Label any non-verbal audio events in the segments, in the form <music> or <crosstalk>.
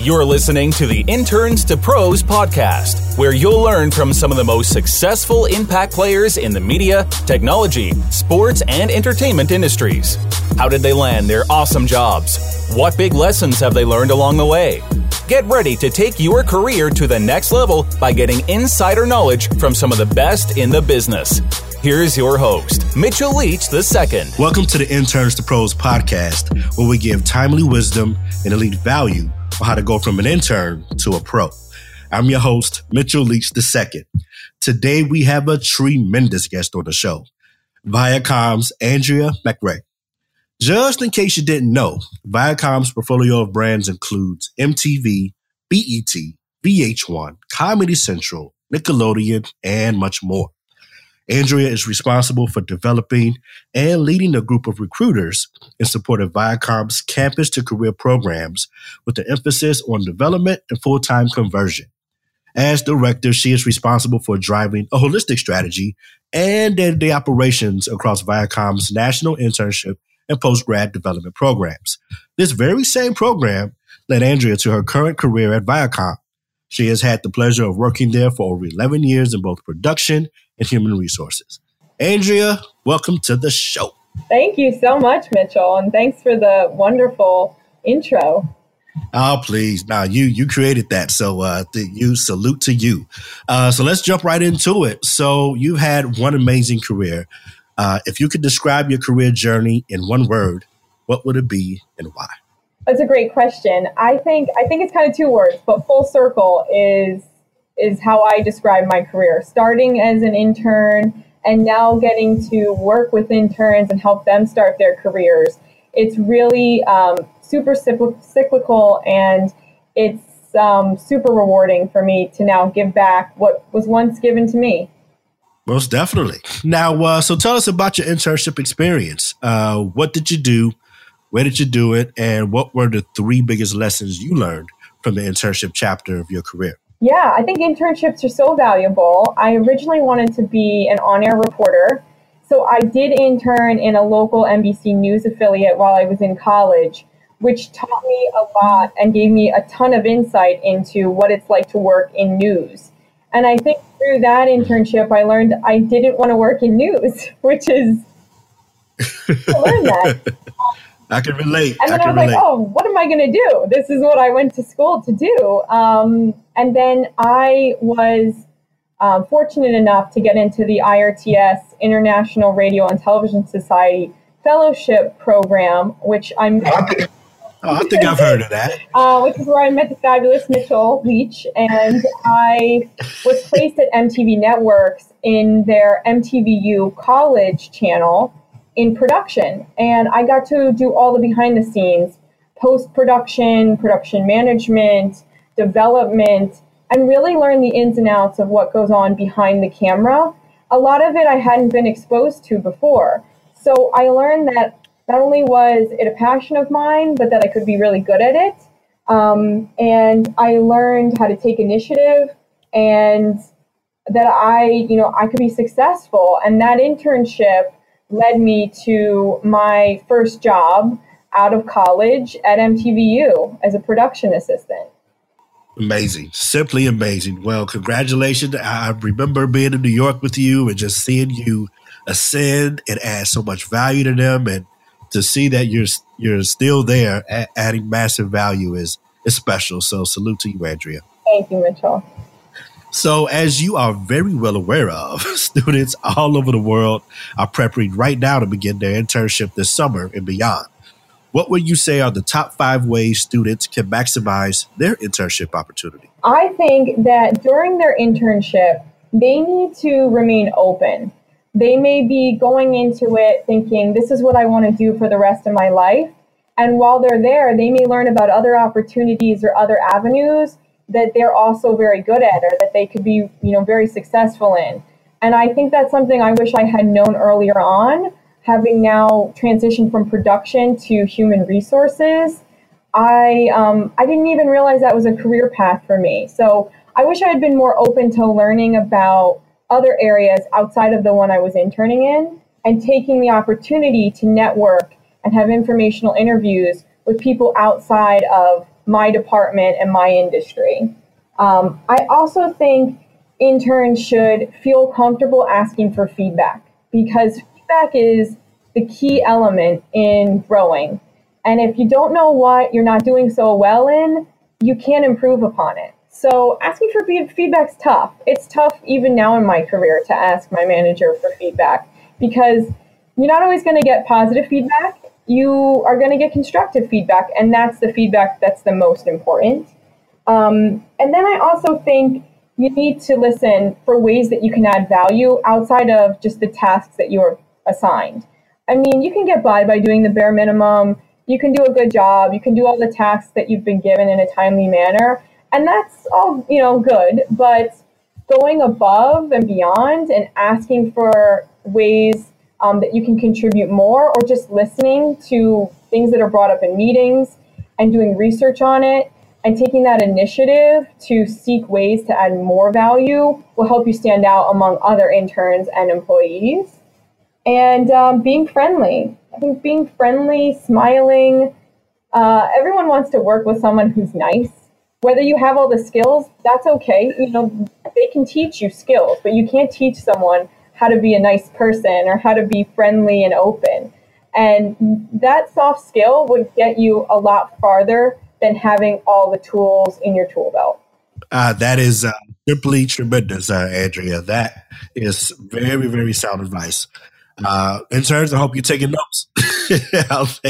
You're listening to the Interns to Pros podcast, where you'll learn from some of the most successful impact players in the media, technology, sports, and entertainment industries. How did they land their awesome jobs? What big lessons have they learned along the way? Get ready to take your career to the next level by getting insider knowledge from some of the best in the business. Here's your host, Mitchell Leach II. Welcome to the Interns to Pros podcast, where we give timely wisdom and elite value how to go from an intern to a pro. I'm your host, Mitchell Leach II. Today we have a tremendous guest on the show, Viacom's Andrea MacRae. Just in case you didn't know, Viacom's portfolio of brands includes MTV, BET, VH1, Comedy Central, Nickelodeon, and much more. Andrea is responsible for developing and leading a group of recruiters in support of Viacom's campus to career programs with an emphasis on development and full time conversion. As director, she is responsible for driving a holistic strategy and day to day operations across Viacom's national internship and post grad development programs. This very same program led Andrea to her current career at Viacom. She has had the pleasure of working there for over 11 years in both production and human resources. Andrea, welcome to the show. Thank you so much, Mitchell, and thanks for the wonderful intro. Oh, please. Now you you created that. So uh the, you salute to you. Uh so let's jump right into it. So you've had one amazing career. Uh if you could describe your career journey in one word, what would it be and why? That's a great question. I think I think it's kind of two words, but full circle is is how I describe my career. Starting as an intern and now getting to work with interns and help them start their careers. It's really um, super cyclical and it's um, super rewarding for me to now give back what was once given to me. Most definitely. Now, uh, so tell us about your internship experience. Uh, what did you do? Where did you do it? And what were the three biggest lessons you learned from the internship chapter of your career? Yeah, I think internships are so valuable. I originally wanted to be an on air reporter. So I did intern in a local NBC News affiliate while I was in college, which taught me a lot and gave me a ton of insight into what it's like to work in news. And I think through that internship, I learned I didn't want to work in news, <laughs> which is <laughs> I learned that. I can relate. And then I, I was relate. like, oh, what am I going to do? This is what I went to school to do. Um, and then I was um, fortunate enough to get into the IRTS International Radio and Television Society Fellowship Program, which I'm. Oh, I think I've heard of that. <laughs> Uh, which is where I met the fabulous Mitchell Leach, and I was placed at MTV Networks in their MTVU College channel in production. And I got to do all the behind the scenes post production, production management, development, and really learn the ins and outs of what goes on behind the camera. A lot of it I hadn't been exposed to before. So I learned that not only was it a passion of mine, but that I could be really good at it. Um, and I learned how to take initiative and that I, you know, I could be successful. And that internship led me to my first job out of college at MTVU as a production assistant. Amazing, simply amazing. Well, congratulations. I remember being in New York with you and just seeing you ascend and add so much value to them and to see that you're you're still there adding massive value is is special. So salute to you, Andrea. Thank you, Mitchell. So, as you are very well aware of, <laughs> students all over the world are preparing right now to begin their internship this summer and beyond. What would you say are the top five ways students can maximize their internship opportunity? I think that during their internship, they need to remain open. They may be going into it thinking, this is what I want to do for the rest of my life. And while they're there, they may learn about other opportunities or other avenues that they're also very good at or that they could be, you know, very successful in. And I think that's something I wish I had known earlier on, having now transitioned from production to human resources. I um, I didn't even realize that was a career path for me. So I wish I had been more open to learning about other areas outside of the one I was interning in and taking the opportunity to network and have informational interviews with people outside of my department and my industry. Um, I also think interns should feel comfortable asking for feedback because feedback is the key element in growing. And if you don't know what you're not doing so well in, you can't improve upon it. So asking for feedback's tough. It's tough even now in my career to ask my manager for feedback because you're not always going to get positive feedback. You are going to get constructive feedback, and that's the feedback that's the most important. Um, and then I also think you need to listen for ways that you can add value outside of just the tasks that you're assigned. I mean, you can get by by doing the bare minimum. You can do a good job. You can do all the tasks that you've been given in a timely manner. And that's all, you know, good. But going above and beyond and asking for ways um, that you can contribute more or just listening to things that are brought up in meetings and doing research on it and taking that initiative to seek ways to add more value will help you stand out among other interns and employees and um, being friendly. I think being friendly, smiling. Uh, everyone wants to work with someone who's nice. Whether you have all the skills, that's okay. You know, they can teach you skills, but you can't teach someone how to be a nice person or how to be friendly and open. And that soft skill would get you a lot farther than having all the tools in your tool belt. Uh, that is uh, simply tremendous, uh, Andrea. That is very, very sound advice. Uh, interns, I hope you're taking notes. <laughs>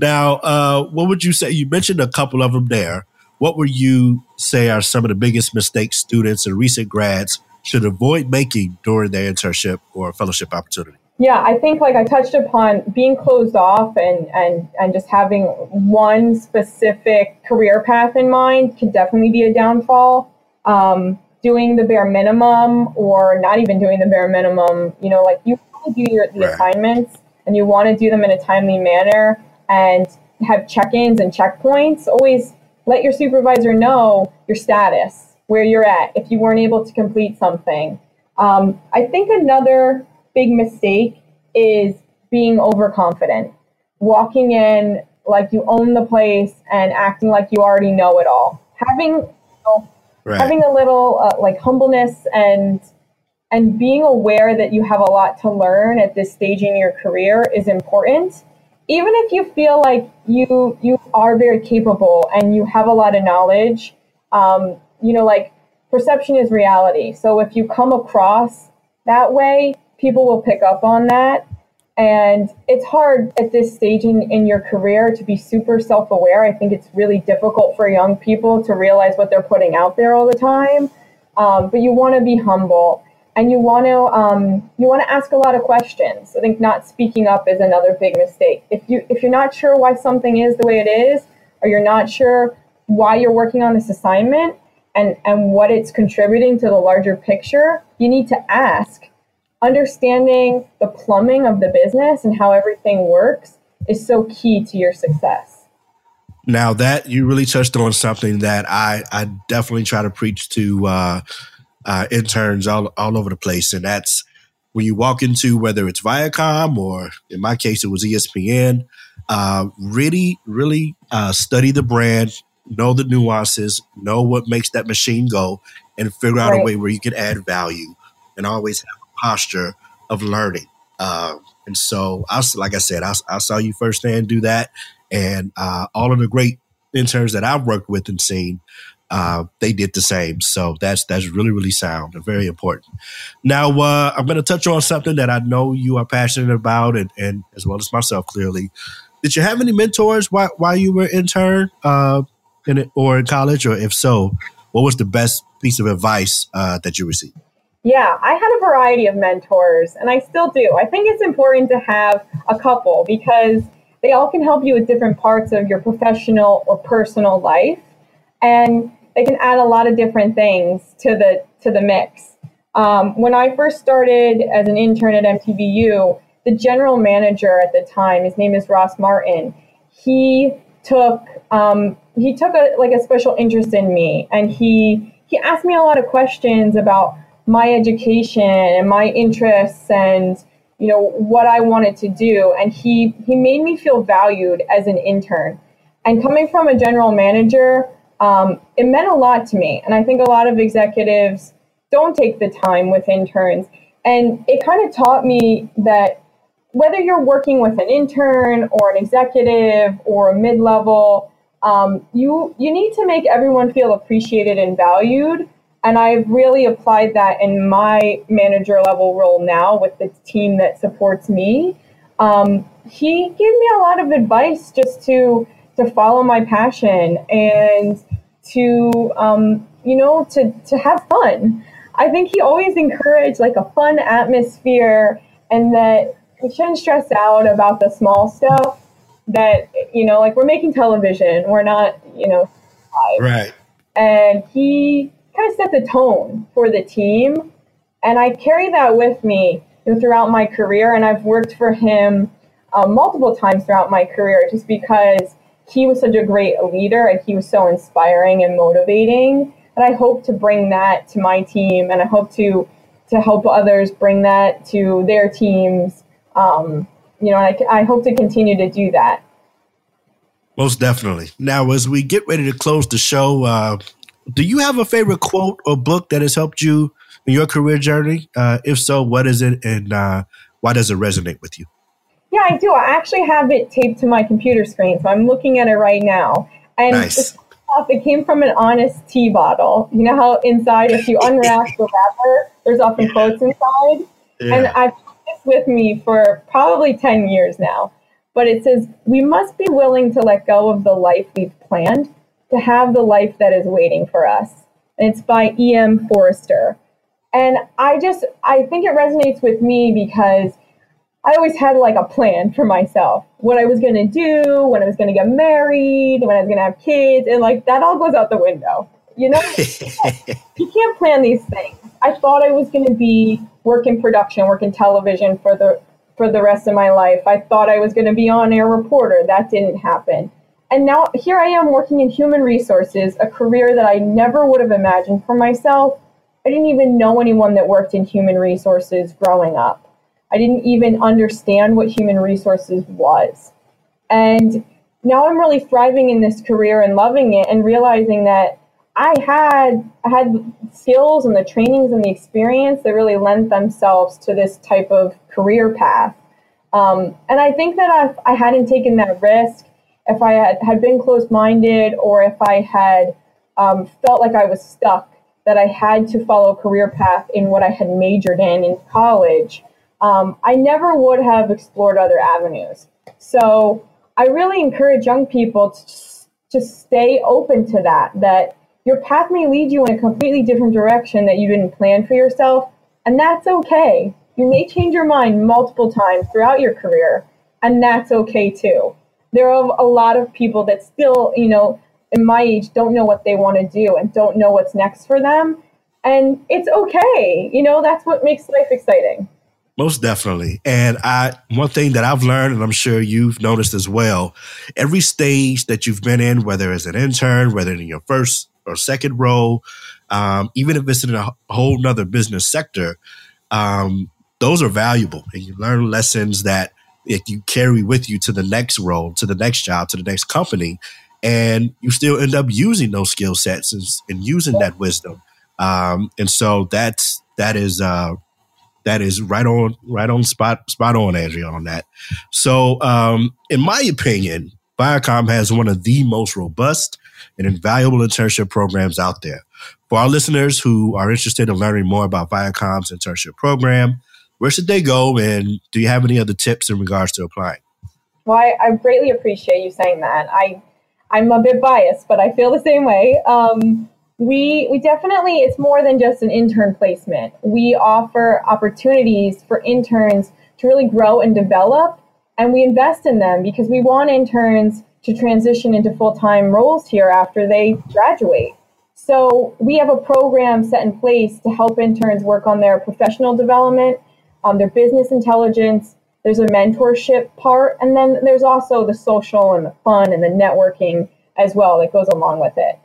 Now, uh, what would you say? You mentioned a couple of them there. What would you say are some of the biggest mistakes students and recent grads should avoid making during their internship or fellowship opportunity? Yeah, I think like I touched upon being closed off and and and just having one specific career path in mind can definitely be a downfall. Um, doing the bare minimum or not even doing the bare minimum, you know, like you do your, the right. assignments and you want to do them in a timely manner and have check-ins and checkpoints, always let your supervisor know your status, where you're at, if you weren't able to complete something. Um, I think another big mistake is being overconfident, walking in like you own the place and acting like you already know it all. Having you know, right. having a little uh, like humbleness and and being aware that you have a lot to learn at this stage in your career is important even if you feel like you you are very capable and you have a lot of knowledge um, you know like perception is reality so if you come across that way people will pick up on that and it's hard at this stage in, in your career to be super self-aware i think it's really difficult for young people to realize what they're putting out there all the time um, but you want to be humble and you want to um, you want to ask a lot of questions. I think not speaking up is another big mistake. If you if you're not sure why something is the way it is, or you're not sure why you're working on this assignment and and what it's contributing to the larger picture, you need to ask. Understanding the plumbing of the business and how everything works is so key to your success. Now that you really touched on something that I I definitely try to preach to. Uh, uh, interns all, all over the place. And that's when you walk into whether it's Viacom or in my case, it was ESPN, uh, really, really uh, study the brand, know the nuances, know what makes that machine go, and figure out right. a way where you can add value and always have a posture of learning. Uh, and so, I, like I said, I, I, saw you firsthand do that. And uh, all of the great interns that I've worked with and seen, uh, they did the same. So that's that's really really sound and very important. Now uh, I'm going to touch on something that I know you are passionate about, and, and as well as myself, clearly. Did you have any mentors while, while you were intern uh, in it, or in college, or if so, what was the best piece of advice uh, that you received? Yeah, I had a variety of mentors, and I still do. I think it's important to have a couple because they all can help you with different parts of your professional or personal life. And they can add a lot of different things to the to the mix. Um, when I first started as an intern at MTVU, the general manager at the time, his name is Ross Martin, he took um, he took a like a special interest in me, and he he asked me a lot of questions about my education and my interests and you know what I wanted to do, and he he made me feel valued as an intern. And coming from a general manager, um, it meant a lot to me. And I think a lot of executives don't take the time with interns. And it kind of taught me that whether you're working with an intern or an executive or a mid level, um, you you need to make everyone feel appreciated and valued. And I've really applied that in my manager level role now with the team that supports me. Um, he gave me a lot of advice just to to follow my passion and to um, you know to to have fun. I think he always encouraged like a fun atmosphere and that we shouldn't stress out about the small stuff that you know like we're making television we're not you know live. right and he kind of set the tone for the team and i carry that with me throughout my career and i've worked for him um, multiple times throughout my career just because he was such a great leader and he was so inspiring and motivating and i hope to bring that to my team and i hope to to help others bring that to their teams um, you know, I, I hope to continue to do that. Most definitely. Now, as we get ready to close the show, uh, do you have a favorite quote or book that has helped you in your career journey? Uh, if so, what is it and uh, why does it resonate with you? Yeah, I do. I actually have it taped to my computer screen, so I'm looking at it right now. And nice. it came from an honest tea bottle. You know how inside, if you unwrap the wrapper, there's often quotes inside. Yeah. And I've with me for probably 10 years now. But it says, we must be willing to let go of the life we've planned to have the life that is waiting for us. And it's by E.M. Forster. And I just, I think it resonates with me because I always had like a plan for myself, what I was going to do, when I was going to get married, when I was going to have kids, and like that all goes out the window. You know, <laughs> you can't plan these things. I thought I was going to be work in production, work in television for the for the rest of my life. I thought I was going to be on air reporter. That didn't happen. And now here I am working in human resources, a career that I never would have imagined for myself. I didn't even know anyone that worked in human resources growing up. I didn't even understand what human resources was. And now I'm really thriving in this career and loving it and realizing that I had I had skills and the trainings and the experience that really lent themselves to this type of career path. Um, and I think that if I hadn't taken that risk, if I had, had been closed minded, or if I had um, felt like I was stuck, that I had to follow a career path in what I had majored in in college, um, I never would have explored other avenues. So I really encourage young people to to stay open to that. That your path may lead you in a completely different direction that you didn't plan for yourself, and that's okay. You may change your mind multiple times throughout your career, and that's okay too. There are a lot of people that still, you know, in my age don't know what they want to do and don't know what's next for them. And it's okay. You know, that's what makes life exciting. Most definitely. And I one thing that I've learned, and I'm sure you've noticed as well, every stage that you've been in, whether as an intern, whether in your first or second role, um, even if it's in a whole nother business sector, um, those are valuable. And you learn lessons that if you carry with you to the next role, to the next job, to the next company, and you still end up using those skill sets and, and, using that wisdom. Um, and so that's that is uh, that is right on right on spot spot on, Andrea, on that. So um, in my opinion, Viacom has one of the most robust and invaluable internship programs out there. For our listeners who are interested in learning more about Viacom's internship program, where should they go? And do you have any other tips in regards to applying? Well, I, I greatly appreciate you saying that. I, I'm a bit biased, but I feel the same way. Um, we, we definitely, it's more than just an intern placement. We offer opportunities for interns to really grow and develop, and we invest in them because we want interns to transition into full time roles here after they graduate. So we have a program set in place to help interns work on their professional development, um, their business intelligence. There's a mentorship part, and then there's also the social and the fun and the networking as well that goes along with it.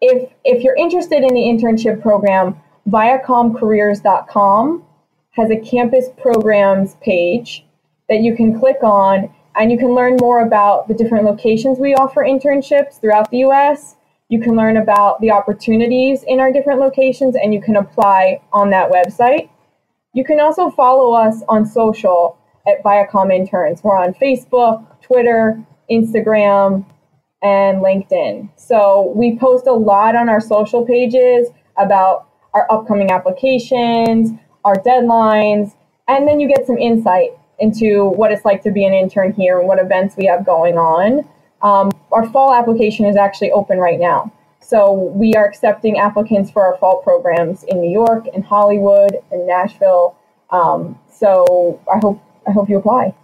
If if you're interested in the internship program, viacomcareers.com has a campus programs page that you can click on and you can learn more about the different locations we offer internships throughout the US. You can learn about the opportunities in our different locations and you can apply on that website. You can also follow us on social at Viacom Interns. We're on Facebook, Twitter, Instagram, and LinkedIn. So we post a lot on our social pages about our upcoming applications, our deadlines, and then you get some insight into what it's like to be an intern here and what events we have going on. Um, our fall application is actually open right now. So we are accepting applicants for our fall programs in New York and Hollywood and Nashville. Um, so I hope I hope you apply.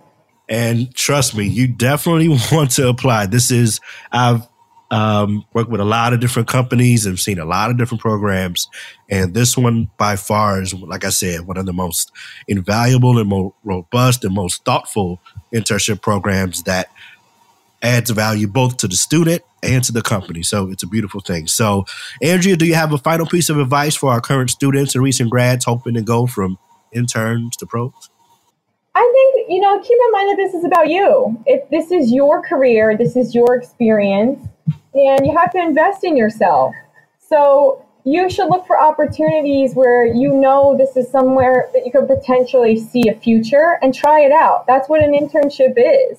And trust me, you definitely <laughs> want to apply. This is I've um, worked with a lot of different companies and seen a lot of different programs. And this one by far is, like I said, one of the most invaluable and more robust and most thoughtful internship programs that adds value both to the student and to the company. So it's a beautiful thing. So, Andrea, do you have a final piece of advice for our current students and recent grads hoping to go from interns to pros? I think, you know, keep in mind that this is about you. If this is your career, this is your experience, and you have to invest in yourself. So you should look for opportunities where you know this is somewhere that you could potentially see a future and try it out. That's what an internship is.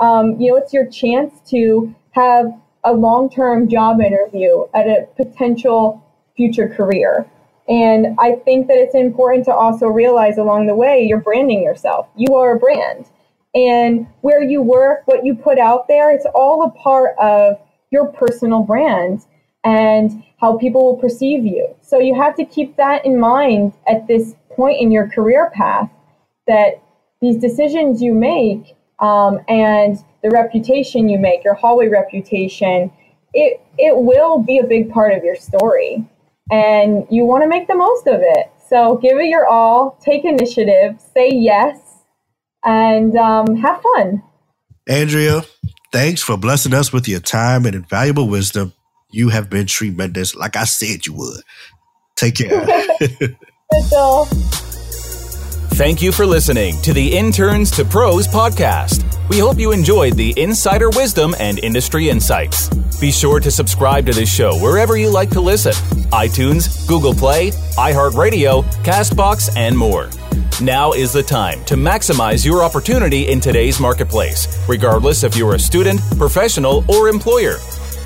Um, you know, it's your chance to have a long term job interview at a potential future career. And I think that it's important to also realize along the way you're branding yourself. You are a brand. And where you work, what you put out there, it's all a part of your personal brand and how people will perceive you. So you have to keep that in mind at this point in your career path that these decisions you make um, and the reputation you make, your hallway reputation, it, it will be a big part of your story. And you want to make the most of it. So give it your all, take initiative, say yes, and um, have fun. Andrea, Thanks for blessing us with your time and invaluable wisdom. You have been tremendous, like I said you would. Take care. <laughs> Thank you for listening to the Interns to Pros podcast. We hope you enjoyed the insider wisdom and industry insights. Be sure to subscribe to this show wherever you like to listen iTunes, Google Play, iHeartRadio, Castbox, and more. Now is the time to maximize your opportunity in today's marketplace, regardless if you're a student, professional, or employer.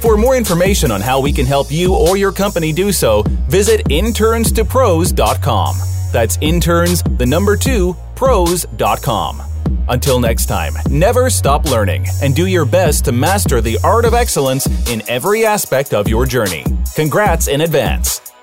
For more information on how we can help you or your company do so, visit internstopros.com. That's interns, the number two, pros.com. Until next time, never stop learning and do your best to master the art of excellence in every aspect of your journey. Congrats in advance.